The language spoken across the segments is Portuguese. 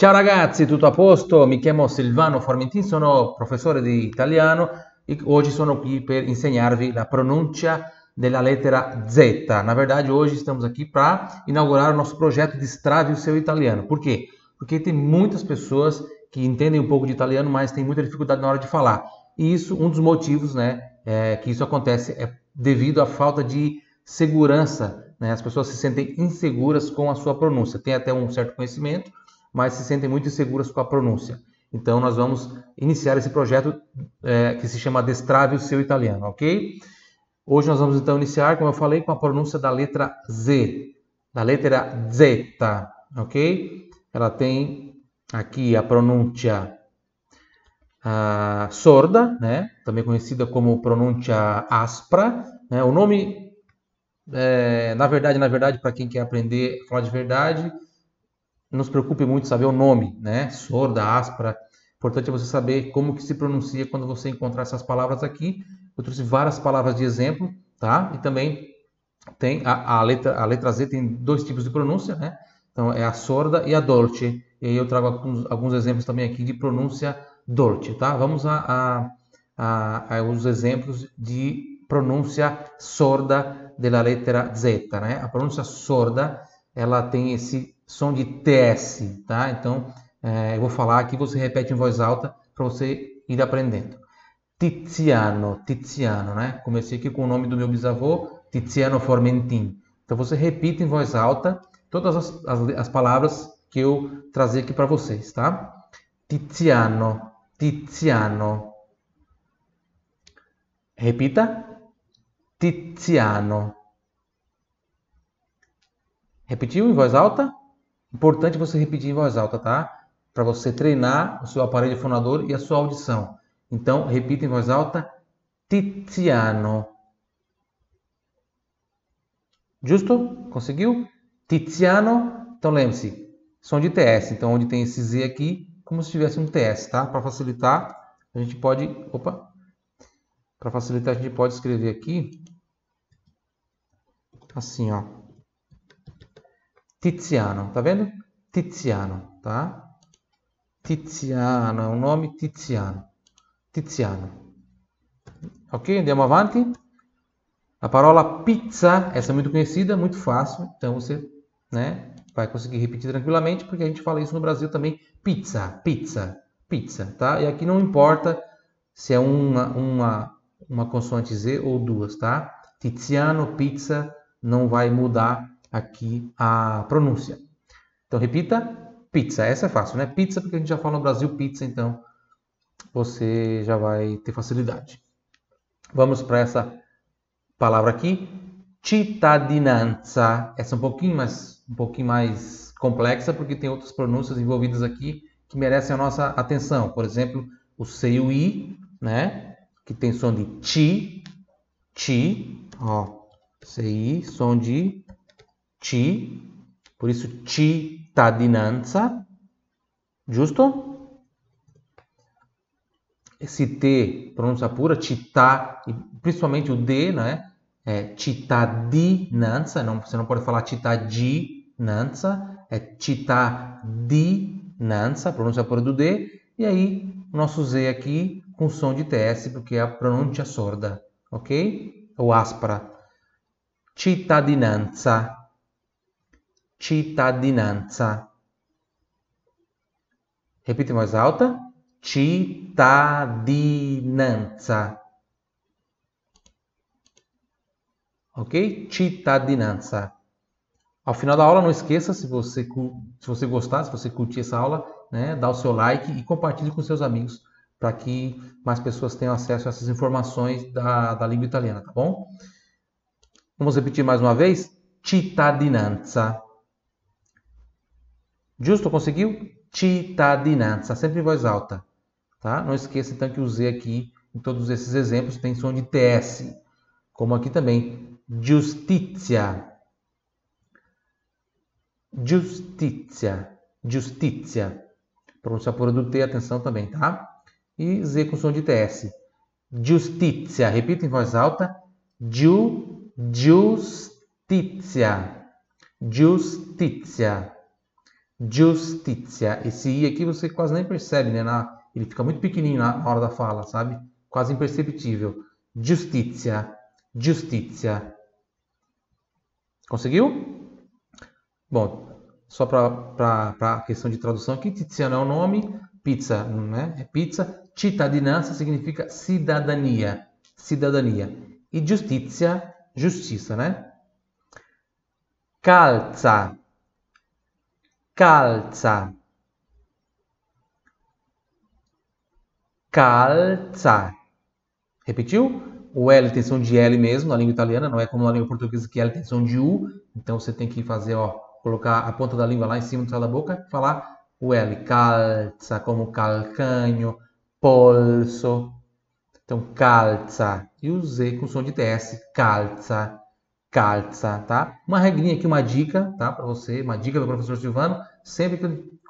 Ciao ragazzi, tutto a posto? Mi chiamo Silvano Formentin, sono professore di italiano e oggi sono qui per insegnarvi la pronuncia della lettera Z. Na verdade, hoje estamos aqui para inaugurar o nosso projeto Destrave o seu italiano. Por quê? Porque tem muitas pessoas que entendem um pouco de italiano, mas têm muita dificuldade na hora de falar. E isso, um dos motivos, né, é, que isso acontece é devido à falta de segurança. Né? As pessoas se sentem inseguras com a sua pronúncia. Tem até um certo conhecimento, mas se sentem muito inseguras com a pronúncia. Então, nós vamos iniciar esse projeto é, que se chama Destrave o seu italiano, ok? Hoje nós vamos então iniciar, como eu falei, com a pronúncia da letra Z, da letra Z, ok? Ela tem aqui a pronúncia uh, sorda, né? também conhecida como pronúncia aspra. Né? O nome, é, na verdade, na verdade, para quem quer aprender a falar de verdade, não se preocupe muito saber o nome, né? Sorda, áspera. Importante é você saber como que se pronuncia quando você encontrar essas palavras aqui. Eu trouxe várias palavras de exemplo, tá? E também tem a, a, letra, a letra Z tem dois tipos de pronúncia, né? Então é a sorda e a dolce. E aí eu trago alguns, alguns exemplos também aqui de pronúncia dolce, tá? Vamos a, a, a, os exemplos de pronúncia sorda da letra Z, né? A pronúncia sorda, ela tem esse som de TS, tá? Então, é, eu vou falar aqui, você repete em voz alta para você ir aprendendo. Tiziano, Tiziano, né? Comecei aqui com o nome do meu bisavô, Tiziano Formentin. Então, você repita em voz alta todas as, as, as palavras que eu trazer aqui para vocês, tá? Tiziano, Tiziano. Repita. Tiziano. Repetiu em voz alta? Importante você repetir em voz alta, tá? Para você treinar o seu aparelho fonador e a sua audição. Então, repita em voz alta: Tiziano. Justo? Conseguiu? Tiziano. Então, lembre-se: som de TS. Então, onde tem esse Z aqui, como se tivesse um TS, tá? Para facilitar, a gente pode. Opa! Para facilitar, a gente pode escrever aqui assim, ó. Tiziano, tá vendo? Tiziano, tá? Tiziano, é um nome Tiziano. Tiziano. Ok? Andiamo avanti. A parola pizza, essa é muito conhecida, muito fácil, então você né, vai conseguir repetir tranquilamente, porque a gente fala isso no Brasil também. Pizza, pizza, pizza, tá? E aqui não importa se é uma, uma, uma consoante Z ou duas, tá? Tiziano, pizza, não vai mudar aqui a pronúncia. Então repita, pizza. Essa é fácil, né? Pizza, porque a gente já fala no Brasil pizza, então você já vai ter facilidade. Vamos para essa palavra aqui, cittadinanza. Essa é um pouquinho mais, um pouquinho mais complexa, porque tem outras pronúncias envolvidas aqui que merecem a nossa atenção. Por exemplo, o C e o I, né? Que tem som de ti, ti, ó, C I, som de ci, por isso cittadinanza, giusto? Esse T, pronúncia pura, città, principalmente o D, né? É cittadinanza, não, você não pode falar cittadinanza, é cittadinanza, pronúncia pura do D, e aí nosso Z aqui com som de TS, porque é a pronúncia sorda, ok? Ou áspera. Cittadinanza cittadinanza. Repita em voz alta. Cittadinanza. Ok? Cittadinanza. Ao final da aula, não esqueça, se você, se você gostar, se você curtir essa aula, né, dá o seu like e compartilhe com seus amigos para que mais pessoas tenham acesso a essas informações da, da língua italiana, tá bom? Vamos repetir mais uma vez? Cittadinanza. Justo, conseguiu? Cittadinanza, sempre em voz alta. Tá? Não esqueça então que Z aqui, em todos esses exemplos, tem som de TS. Como aqui também. Giustizia. Giustizia. Giustizia. Pronúncia pura do T, atenção também, tá? E Z com som de TS. Giustizia. Repita em voz alta. Giu, giustizia. Giustizia. Justiça. Esse I aqui você quase nem percebe, né? Na, ele fica muito pequenininho na hora da fala, sabe? Quase imperceptível. Justiça. Justiça. Conseguiu? Bom, só para a questão de tradução aqui, Tiziano é o nome, pizza, né? É pizza. Cittadinança significa cidadania. Cidadania. E justiça, justiça, né? Calza. Calza. Calza. Repetiu? O L tem som de L mesmo na língua italiana, não é como na língua portuguesa que L tem som de U. Então você tem que fazer, ó, colocar a ponta da língua lá em cima do céu da boca e falar o L. Calza, como calcanho, polso. Então, calza. E o Z com som de TS, calza, calza, tá? Uma regrinha aqui, uma dica, tá? Para você, uma dica do professor Silvano. Sempre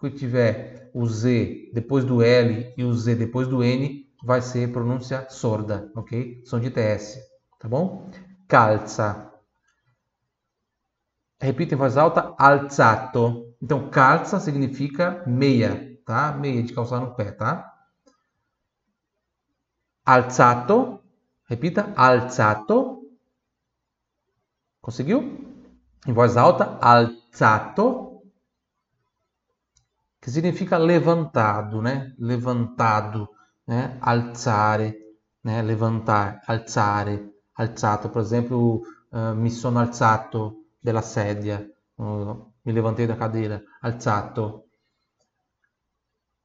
que tiver o Z depois do L e o Z depois do N, vai ser pronúncia sorda, ok? Som de TS, tá bom? Calza. Repita em voz alta, alzato. Então, calza significa meia, tá? Meia de calçar no pé, tá? alzato, repita, alzato. Conseguiu? Em voz alta, alzato, que significa levantado, né? Levantado, né? Alzare, né? Levantar, alzare, alzato. Por exemplo, uh, mi sono alzato della sedia, uh, me levantei da cadeira, alzato.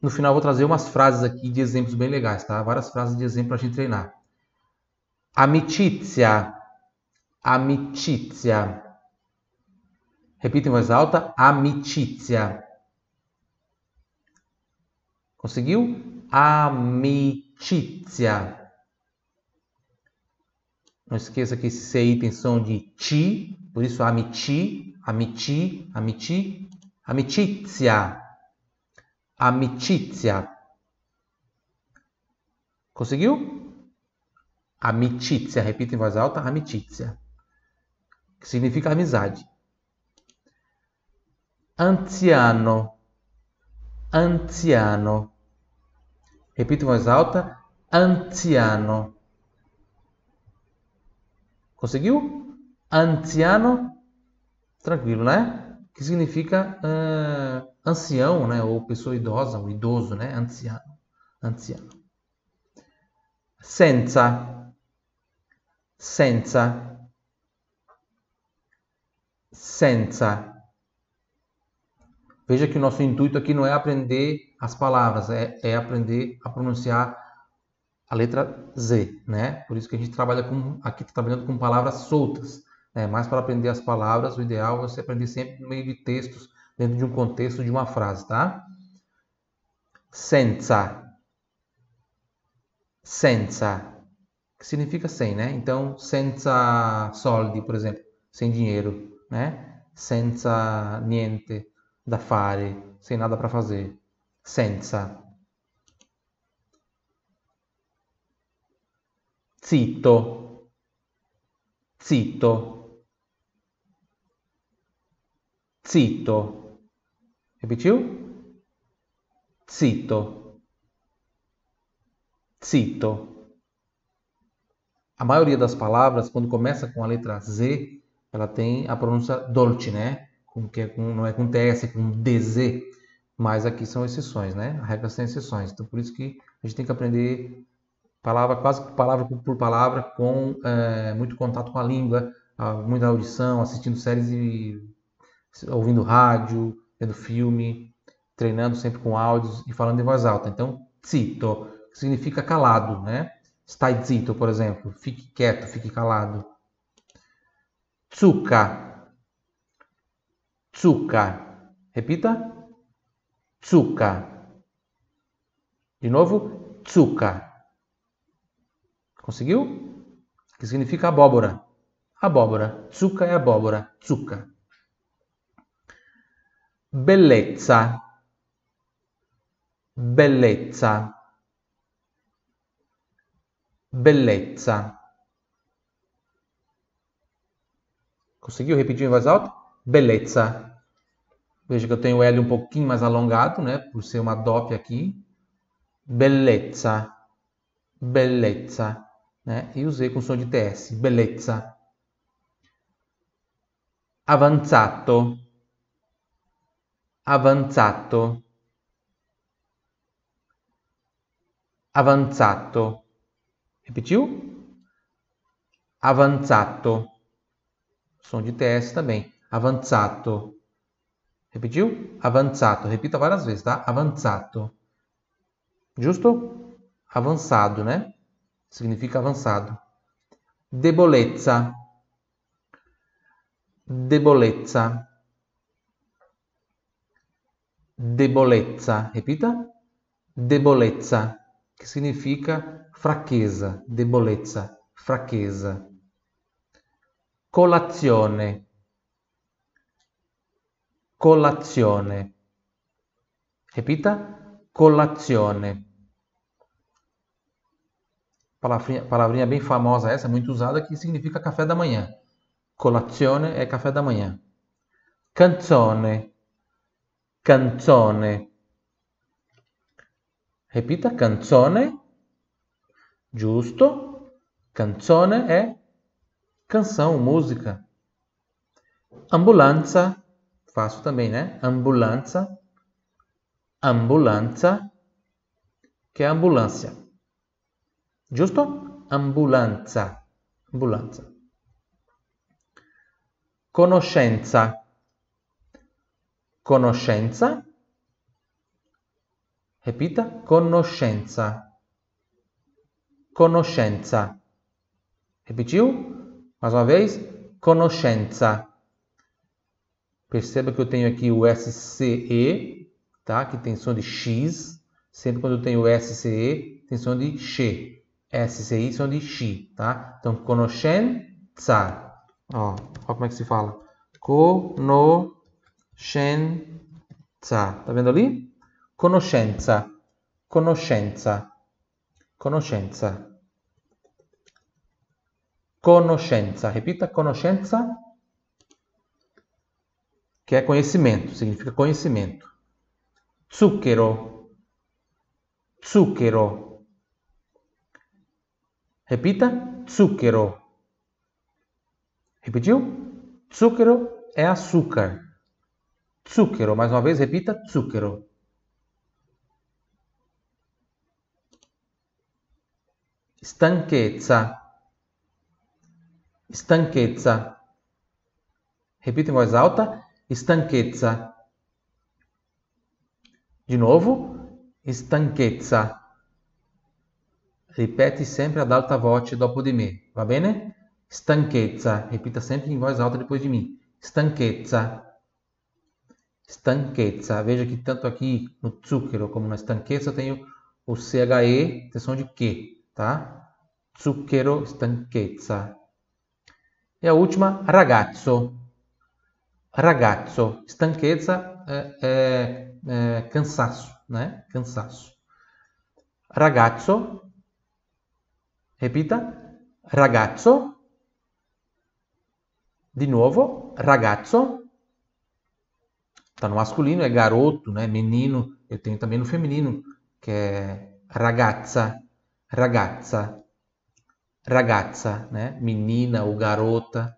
No final, vou trazer umas frases aqui de exemplos bem legais, tá? Várias frases de exemplo para a gente treinar. Amicizia. Amicizia. Repita em voz alta. Amicizia. Conseguiu? Amicizia. Não esqueça que esse CI tem som de ti, por isso amici, amici, amici, amicizia amicizia. Conseguiu? Amicizia, repita em voz alta, amicizia. Que significa amizade. Anziano. Anziano. Repita em voz alta, anziano. Conseguiu? Anziano. Tranquilo, né? Que significa uh, ancião, né, ou pessoa idosa, ou idoso, né, anziano, anziano. Senza, senza, senza. Veja que o nosso intuito aqui não é aprender as palavras, é, é aprender a pronunciar a letra Z, né? Por isso que a gente trabalha com, aqui tá trabalhando com palavras soltas, né? Mas para aprender as palavras, o ideal é você aprender sempre no meio de textos dentro de um contexto de uma frase, tá? Senza. Senza. Que significa sem, né? Então, senza soldi, por exemplo, sem dinheiro, né? Senza niente da fare, sem nada para fazer. Senza. Zitto. Zitto. Zitto. Repetiu? Zitto. Zitto. A maioria das palavras, quando começa com a letra Z, ela tem a pronúncia dolce, né? Com, que é com, não é com TS, é com DZ. Mas aqui são exceções, né? A regra tem exceções. Então, por isso que a gente tem que aprender palavra, quase palavra por palavra, com é, muito contato com a língua, muita audição, assistindo séries e ouvindo rádio, vendo filme, treinando sempre com áudios e falando em voz alta. Então, zitto significa calado, né? Stai zitto, por exemplo. Fique quieto, fique calado. Zucca. Zucca. Repita. Zucca. De novo, zucca. Conseguiu? Que significa abóbora. Abóbora. Zucca é abóbora. Zucca. Bellezza. Bellezza. Bellezza. Conseguiu repetir em voz alta? Bellezza. Veja que eu tenho o L um pouquinho mais alongado, né? Por ser uma DOP aqui. Bellezza. Bellezza. Né? E usei com som de TS. Bellezza. Avanzato. Avanzato. Avanzato. Repetiu? Avanzato. Som de TS também. Avanzato. Repetiu? Avanzato. Repita várias vezes, tá? Avanzato. Justo? Avançado, né? Significa avançado. Debolezza. Debolezza. Debolezza. Repita. Debolezza. Que significa fraqueza. Debolezza. Fraqueza. Colazione Colazione. Repita. Colazione. Palavrinha, palavrinha bem famosa essa, muito usada, que significa café da manhã. Colazione é café da manhã. Canzone. Canzone. Repita, canzone. Giusto. Canzone é canção, música. Ambulanza Faço também, né? Ambulança. Ambulanza, que é ambulância. Giusto? Ambulanza. Ambulanza. Conoscenza. Conoscenza. Repita. Conoscenza. Conoscenza. Repetiu? Mais uma vez. Conoscenza. Perceba que eu tenho aqui o SCE, tá? que tem som de X. Sempre quando eu tenho o SCE, tem som de X. SCI, som de X. Tá? Então, conoscenza. Ó, ó como é que se fala. Conoscenza. Tá vendo ali? Conoscenza. Conoscenza. Conoscenza. Conoscenza. Repita, conoscenza que é conhecimento, significa conhecimento. Zucchero, zucchero. Repita, zucchero. Repetiu? Zucchero é açúcar. Zucchero, mais uma vez, repita, zucchero. Stanchezza. Stanchezza. Repita em voz alta stanchezza. De novo, stanchezza. Ripete sempre ad alta voce dopo di me, va bene? Stanchezza. Repita sempre in voz alta depois de mim. Stanchezza. Stanchezza. Veja que tanto aqui no zucchero como na stanchezza eu tenho o CHE, atenção de que, tá? Zucchero, stanchezza. E a última, ragazzo ragazzo, stanchezza é, é, é cansaço, né? Cansaço. Ragazzo, repita, ragazzo. De novo, ragazzo. Está no masculino, é garoto, né? Menino. Eu tenho também no feminino, que é ragazza, ragazza, ragazza, né? Menina ou garota,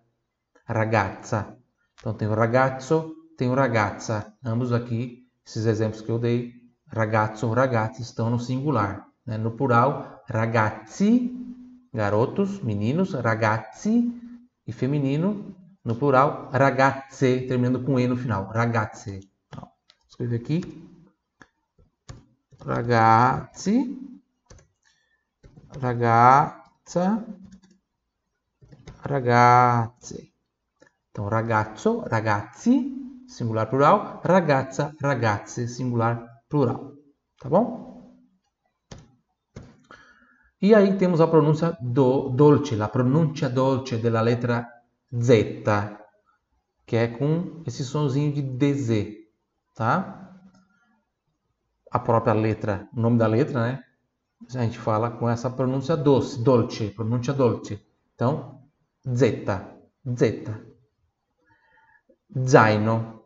ragazza. Então tem o ragazzo, tem o ragazza. Ambos aqui, esses exemplos que eu dei, ragazzo, ragazzi, estão no singular. Né? No plural, ragazzi, garotos, meninos, ragazzi, e feminino, no plural, ragazze, terminando com E no final, ragazze. Então, escrever aqui, ragazzi, ragazza, ragazze. Então, ragazzo, ragazzi, singular plural, ragazza, ragazze, singular plural. Tá bom? E aí temos a pronúncia do, dolce, a pronúncia dolce della letra Z, que é com esse sonzinho de DZ, tá? A própria letra, o nome da letra, né? A gente fala com essa pronúncia doce, dolce, pronúncia dolce. Então, Z, Z zaino,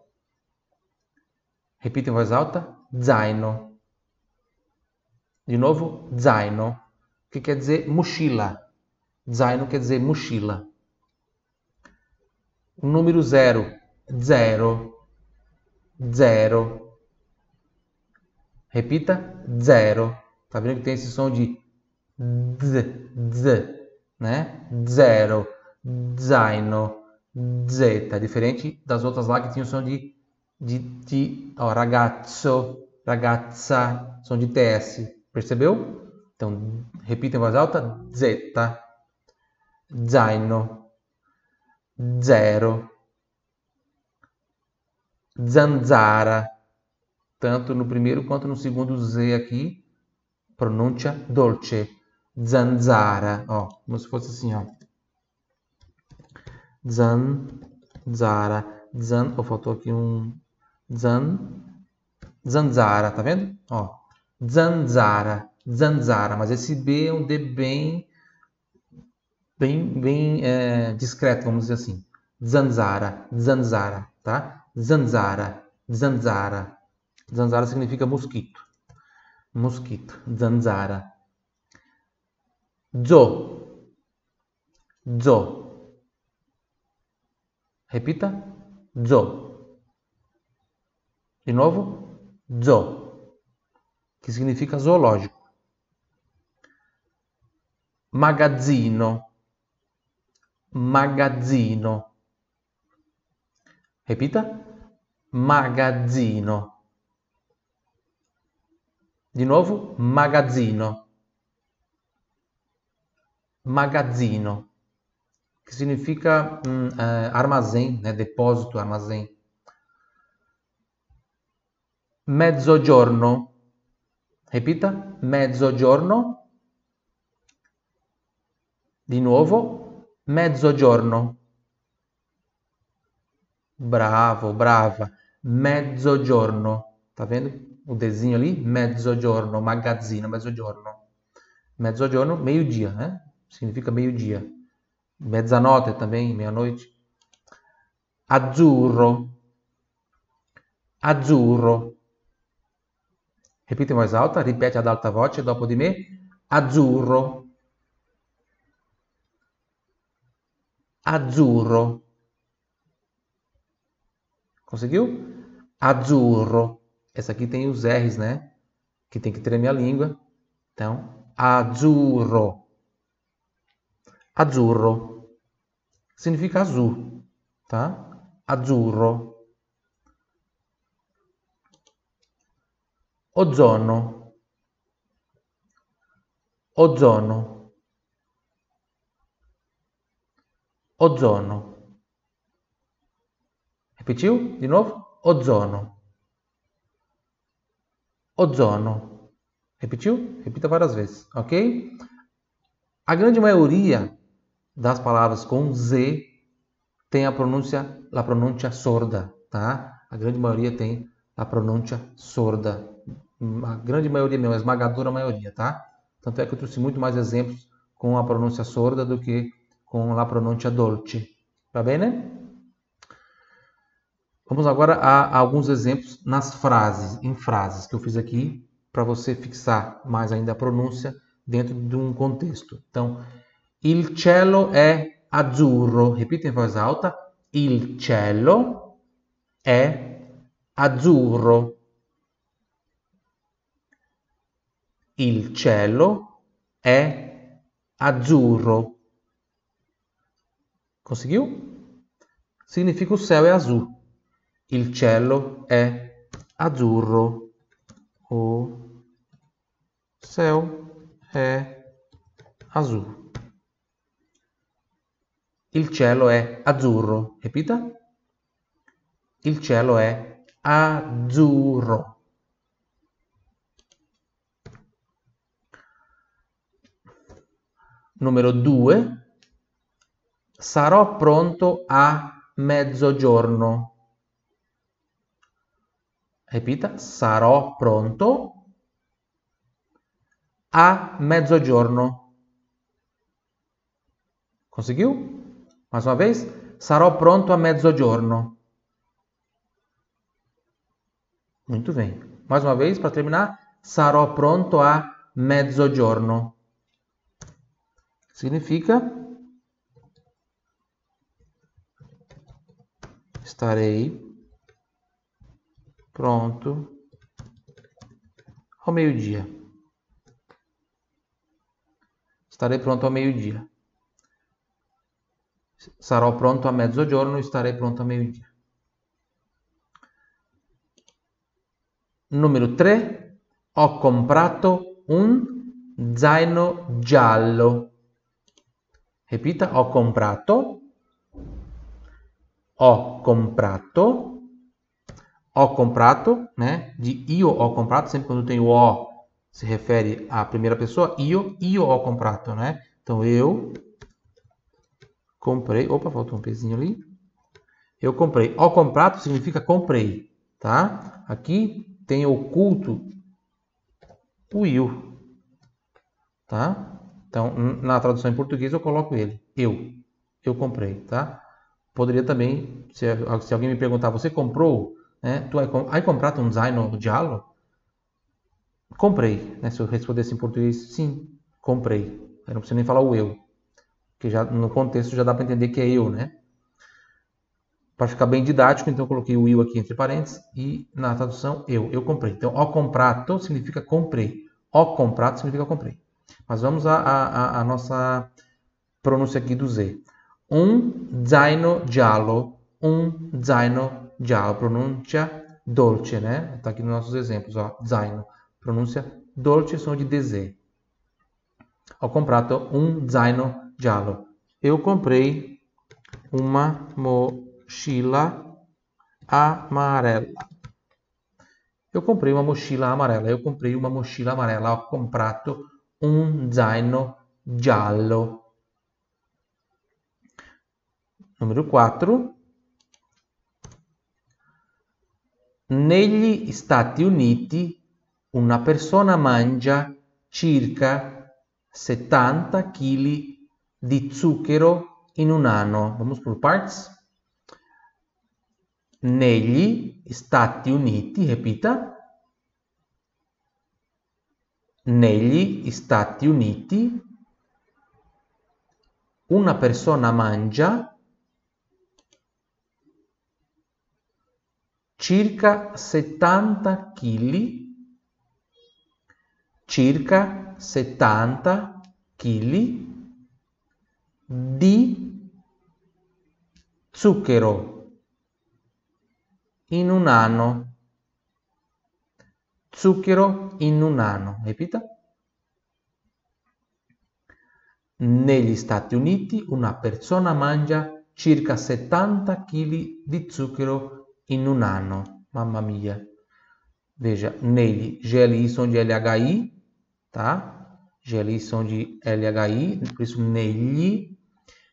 Repita em voz alta: zaino. De novo, zaino, que quer dizer mochila. Zaino quer dizer mochila. Número zero, zero, zero. Repita, zero. Tá vendo que tem esse som de z, z, né? Zero, zaino, zeta. Diferente das outras lá que tinham som de, de, de ó, ragazzo, ragazza, som de TS. Percebeu? Então, repita em voz alta, zeta, zaino, zero, zanzara, tanto no primeiro quanto no segundo Z aqui, pronúncia dolce, zanzara, ó, como se fosse assim, ó, zanzara, zan, oh, faltou aqui um zan, zanzara, tá vendo? Ó, zanzara, zanzara, mas esse B é um D bem bem, bem é, discreto, vamos dizer assim. Zanzara, zanzara, tá? Zanzara, zanzara. Zanzara significa mosquito. Mosquito, zanzara. Zo. Zo. Repita. Zo. De novo. Zo. Que significa zoológico. Magazzino magazzino. Repita. Magazzino. Di nuovo, magazzino. Magazzino, che significa um, uh, armazém, né? depósito, armazém. Mezzogiorno. Repita, mezzogiorno. Di nuovo, Mezzogiorno. Bravo, brava. Mezzogiorno. Tá vendo o desenho ali? Mezzogiorno, magazzino, mezzogiorno. Mezzogiorno, meio-dia, né? Significa meio-dia. Mezzanotte também, meia-noite. Azzurro. Azzurro. Em voz alta, ripete ad alta voce dopo di me. Azzurro. azzurro. Conseguiu? Azzurro. Essa aqui tem os R's, né? Que tem que tremer a língua. Então, azzurro. Azzurro. Significa azul, tá? Azzurro. Ozono. Ozono. Ozono. Repetiu? De novo? Ozono. Ozono. Repetiu? Repita várias vezes, ok? A grande maioria das palavras com Z tem a pronúncia, a pronúncia sorda, tá? A grande maioria tem a pronúncia sorda. A grande maioria mesmo, a esmagadora maioria, tá? Tanto é que eu trouxe muito mais exemplos com a pronúncia sorda do que com a pronúncia dolce. Tá bem? Vamos agora a, alguns exemplos nas frases, em frases que eu fiz aqui, para você fixar mais ainda a pronúncia dentro de um contexto. Então, il cielo è azzurro. Repita em voz alta. Il cielo è azzurro. Il cielo è azzurro. Conseguiu? Significa o céu é azul. Il cielo è azzurro. O céu é azul. Il cielo è azzurro. Repita. Il cielo è azzurro. Numero 2 Sarò pronto a mezzogiorno. Repita, sarò pronto a mezzogiorno. Conseguiu? Mais uma vez, sarò pronto a mezzogiorno. Muito bem. Mais uma vez, para terminar, sarò pronto a mezzogiorno. Significa estarei pronto ao meio-dia. Estarei pronto ao meio-dia. Sarò pronto a mezzogiorno, estarei pronto ao meio-dia. Numero 3. Ho comprato un zaino giallo. Repita, ho comprato. Ho comprato. Ho comprato, né? De io ho comprato, sempre quando tem o o se refere à primeira pessoa. Io, io ho comprato, né? Então eu comprei. Opa, faltou um pezinho ali. Eu comprei. Ho comprato significa comprei, tá? Aqui tem oculto o il, tá? Então, na tradução em português eu coloco ele. Eu. Eu comprei, tá? Poderia também, se, se alguém me perguntar, você comprou? Né? Tu hai comprato um zaino giallo? Comprei. Né? Se eu respondesse em português, sim, comprei. Eu não preciso nem falar o eu. Porque já, no contexto já dá para entender que é eu, né? Para ficar bem didático, então eu coloquei o eu aqui entre parênteses e na tradução eu, eu comprei. Então, ho comprato significa comprei. Ho comprato significa comprei. Mas vamos à, nossa pronúncia aqui do Z. Um zaino giallo, um zaino giallo, pronúncia dolce, né? Está aqui nos nossos exemplos, ó, zaino, pronúncia dolce, som de DZ. Ho comprato un zaino giallo. Eu comprei uma mo mochila amarela. Eu comprei uma mochila amarela. Eu comprei uma mochila amarela. Ho comprato un zaino giallo. Número 4. Negli Stati Uniti una persona mangia circa 70 kg di zucchero in un anno. Vamos por partes? negli Stati Uniti, repita, negli Stati Uniti una persona mangia circa 70 kg circa 70 kg di zucchero in un anno. Zucchero in un anno. Ripeta. Negli Stati Uniti una persona mangia circa 70 kg di zucchero in un anno. Mamma mia. Veja, negli, GLI som de LHI, tá? GLI som de LHI, por isso negli.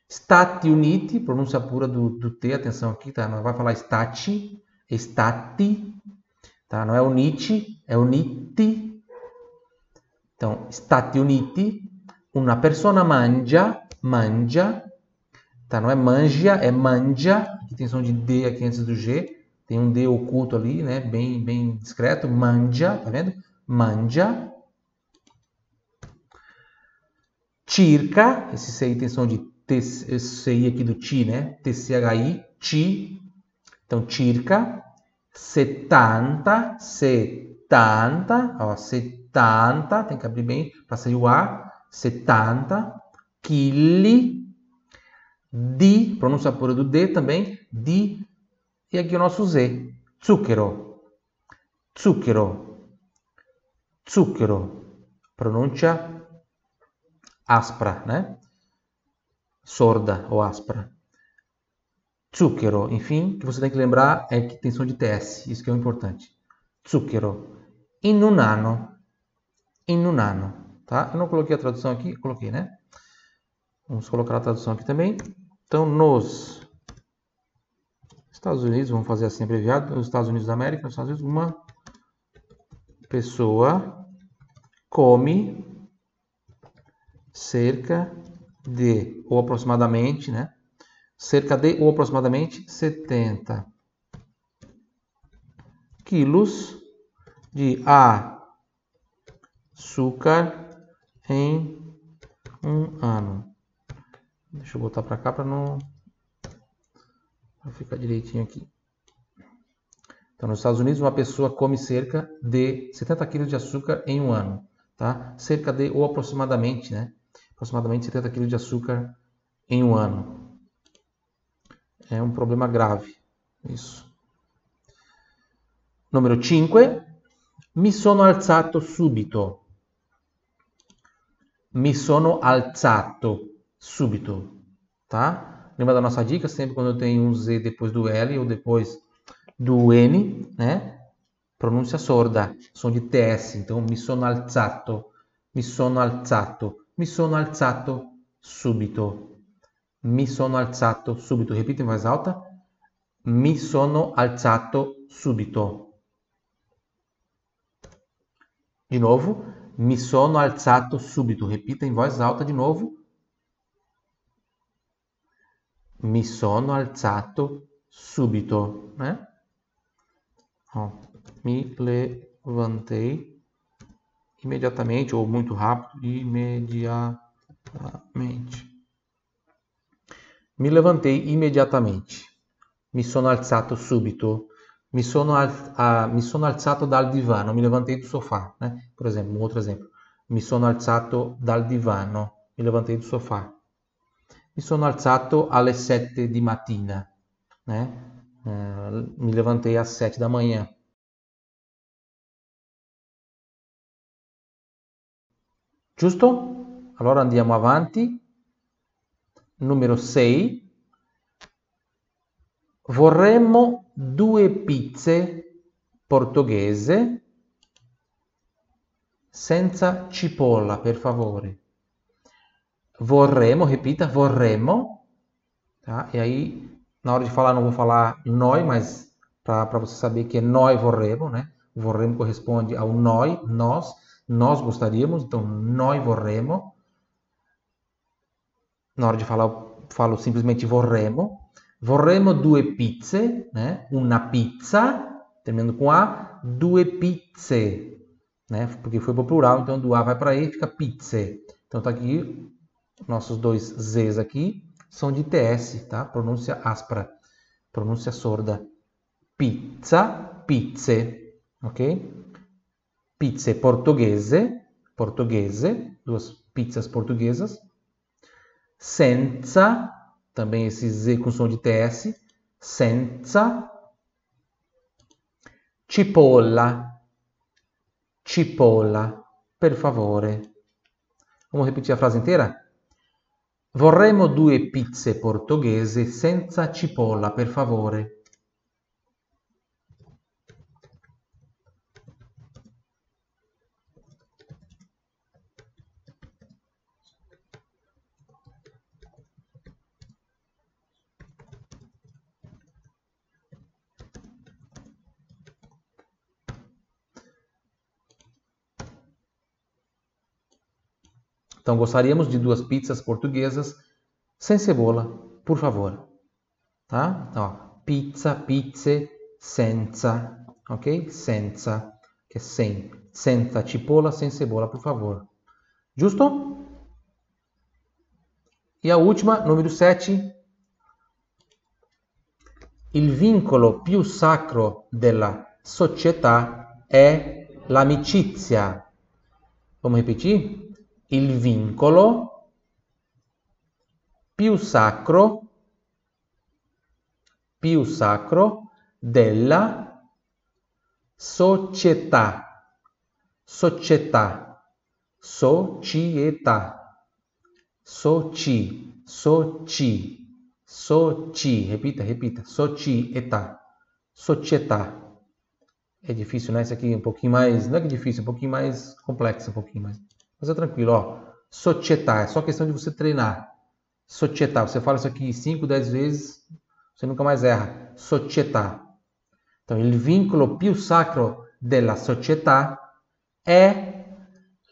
Stati Uniti, pronúncia pura do, do T, atenção aqui, tá? Não vai falar stati, stati, tá? Não é uniti, é uniti. Então, Stati Uniti, una persona mangia, mangia, tá? Não é mangia, é mangia. Aqui tem som de D aqui antes do G. Tem um D oculto ali, né? Bem, bem discreto. Mangia, tá vendo? Mangia. Circa, esse CI tem som de T, CI aqui do ti, né? TCHI, ti, então, circa 70, 70, ó, 70, tem que abrir bem para sair o A, 70 kg di, pronúncia pura do D também, di, e aqui o nosso Z, zucchero, zucchero, zucchero, pronúncia aspra, né? Sorda ou aspra. Zucchero, enfim, que você tem que lembrar é que tem som de TS, isso que é o importante. Zucchero. In un anno. In un anno. Tá? Eu não coloquei a tradução aqui, coloquei, né? Vamos colocar a tradução aqui também. Então, nos Estados Unidos, vamos fazer assim abreviado, nos Estados Unidos da América, nos Estados Unidos, uma pessoa come cerca de, ou aproximadamente, né? cerca de ou aproximadamente 70 quilos de açúcar em um ano. Deixa eu botar para cá para não pra ficar direitinho aqui. Então, nos Estados Unidos, uma pessoa come cerca de 70 kg de açúcar em um ano, tá? Cerca de, ou aproximadamente, né? Aproximadamente 70 kg de açúcar em um ano. É um problema grave, isso. Número 5. Mi sono alzato subito. Mi sono alzato subito, tá? Lembra da nossa dica? Sempre quando eu tenho um Z depois do L ou depois do N, né? Pronúncia sorda, som de TS. Então, mi sono alzato, mi sono alzato, mi sono alzato subito. Mi sono alzato subito. Repita em voz alta. Mi sono alzato subito. De novo, mi sono alzato subito. Repita em voz alta de novo. Mi sono alzato subito. Né? Ó, me levantei imediatamente ou muito rápido, imediatamente. Mi levantei imediatamente. Mi sono alzato subito mi sono, al, uh, mi sono alzato dal divano, mi levantei do sofá, né? Por exemplo, um outro exemplo. Mi sono alzato dal divano, mi levantei do sofá. Mi sono alzato alle sette di mattina, né? Uh, mi levantei às sete da manhã. Giusto? Allora andiamo avanti. Numero 6. Vorremmo due pizze portoghese senza cipolla, per favore. Vorremmo, repita, vorremmo. Tá? E aí, na hora de falar, não vou falar noi, mas para você saber que é noi vorremmo, né? Vorremmo corresponde ao noi, nós, nós gostaríamos, então noi vorremmo. Na hora de falar, falo simplesmente vorremmo. Vorremmo due pizze, né? Una pizza, terminando com A, due pizze, né? Porque foi para o plural, então do A vai para E, fica pizze. Então tá aqui, nossos dois Zs aqui são de TS, tá? Pronúncia áspera, pronúncia sorda. Pizza, pizze, ok? Pizze portoghese, portoghese, duas pizzas portuguesas. Senza também esse Z com som de TS, senza, cipolla, cipolla, per favore. Vamos repetir a frase inteira? Vorremmo due pizze portoghese senza cipolla, per favore. Então gostaríamos de duas pizzas portuguesas sem cebola, por favor. Tá? Então, ó, pizza, pizze, senza, ok? Senza, que é sem. Senza cipolla, sem cebola, por favor. Justo? E a última, número 7. Il vincolo più sacro della società è l'amicizia. Vamos repetir? Il vincolo più sacro, più sacro della società, società, società, soci, soci, soci, repita, repita, società, società. É difícil, né? Esse aqui é um pouquinho mais, não é que difícil, é um pouquinho mais complexo, um pouquinho mais. Mas é tranquilo, ó. Società, é só questão de você treinar. Società, você fala isso aqui 5, 10 vezes, você nunca mais erra. Società. Então, il vincolo più sacro della società è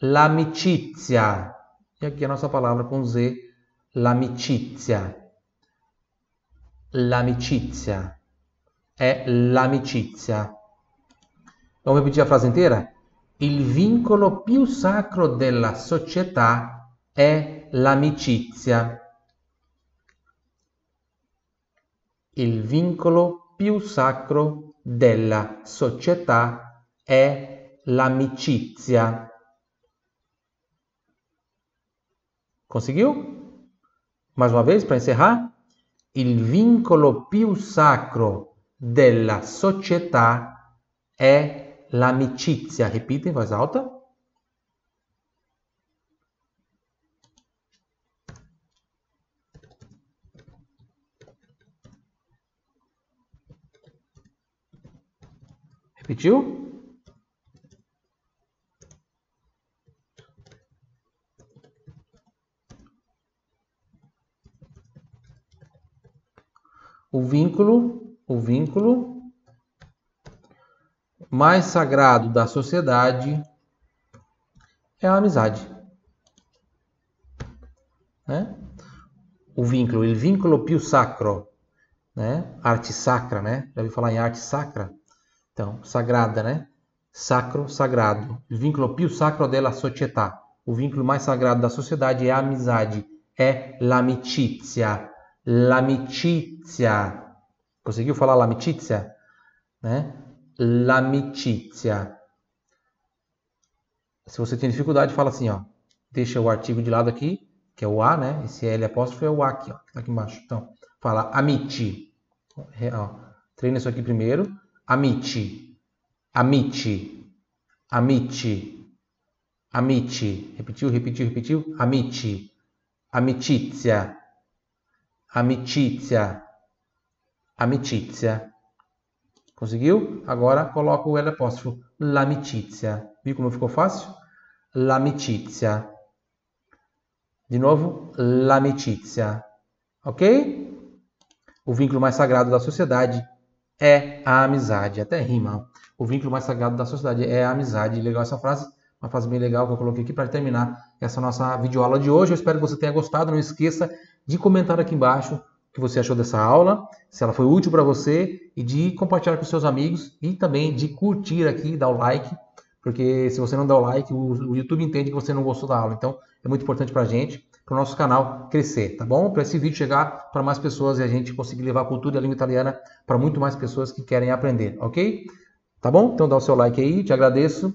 l'amicizia. E aqui a nossa palavra com Z, l'amicizia. L'amicizia. É l'amicizia. Vamos repetir a frase inteira? Il vincolo più sacro della società è l'amicizia. Il vincolo più sacro della società è l'amicizia. Conseguiu? Mais uma vez para encerrar. Il vincolo più sacro della società è l'amicizia. Repita em voz alta. Repetiu? o vínculo, o vínculo mais sagrado da sociedade é a amizade. Né? O vínculo, o vínculo più sacro, né? Arte sacra, né? Já ouviu falar em arte sacra? Então, sagrada, né? Sacro, sagrado. O vínculo più sacro della società. O vínculo mais sagrado da sociedade é a amizade, é l'amicizia l'amicizia. Conseguiu falar l'amicizia? Né? L'amicizia. Se você tem dificuldade, fala assim, ó. Deixa o artigo de lado aqui, que é o A, né? Esse L apóstrofo é o A aqui, ó, tá aqui embaixo. Então, fala amici. Ó, treina isso aqui primeiro. Amici. Amici. Amici. Amici. Repetiu, repetiu, repetiu. Amici. Amicizia amicizia, amicizia. Conseguiu? Agora coloca o L apóstrofo, l'amicizia. Viu como ficou fácil? L'amicizia. De novo, l'amicizia. Ok? O vínculo mais sagrado da sociedade é a amizade. Até rima. O vínculo mais sagrado da sociedade é a amizade. Legal essa frase? Uma frase bem legal que eu coloquei aqui para terminar essa nossa videoaula de hoje. Eu espero que você tenha gostado. Não esqueça de comentar aqui embaixo que você achou dessa aula, se ela foi útil para você e de compartilhar com seus amigos e também de curtir aqui, dar o like, porque se você não der o like, o, YouTube entende que você não gostou da aula. Então, é muito importante para a gente, para o nosso canal crescer, tá bom? Para esse vídeo chegar para mais pessoas e a gente conseguir levar a cultura e a língua italiana para muito mais pessoas que querem aprender, ok? Tá bom? Então dá o seu like aí, te agradeço.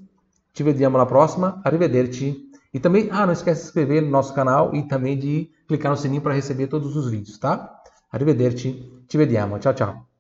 Te vediamo na próxima. Arrivederci. E também, ah, não esquece de se inscrever no nosso canal e também de clicar no sininho para receber todos os vídeos, tá? Arrivederci, ci vediamo, ciao ciao.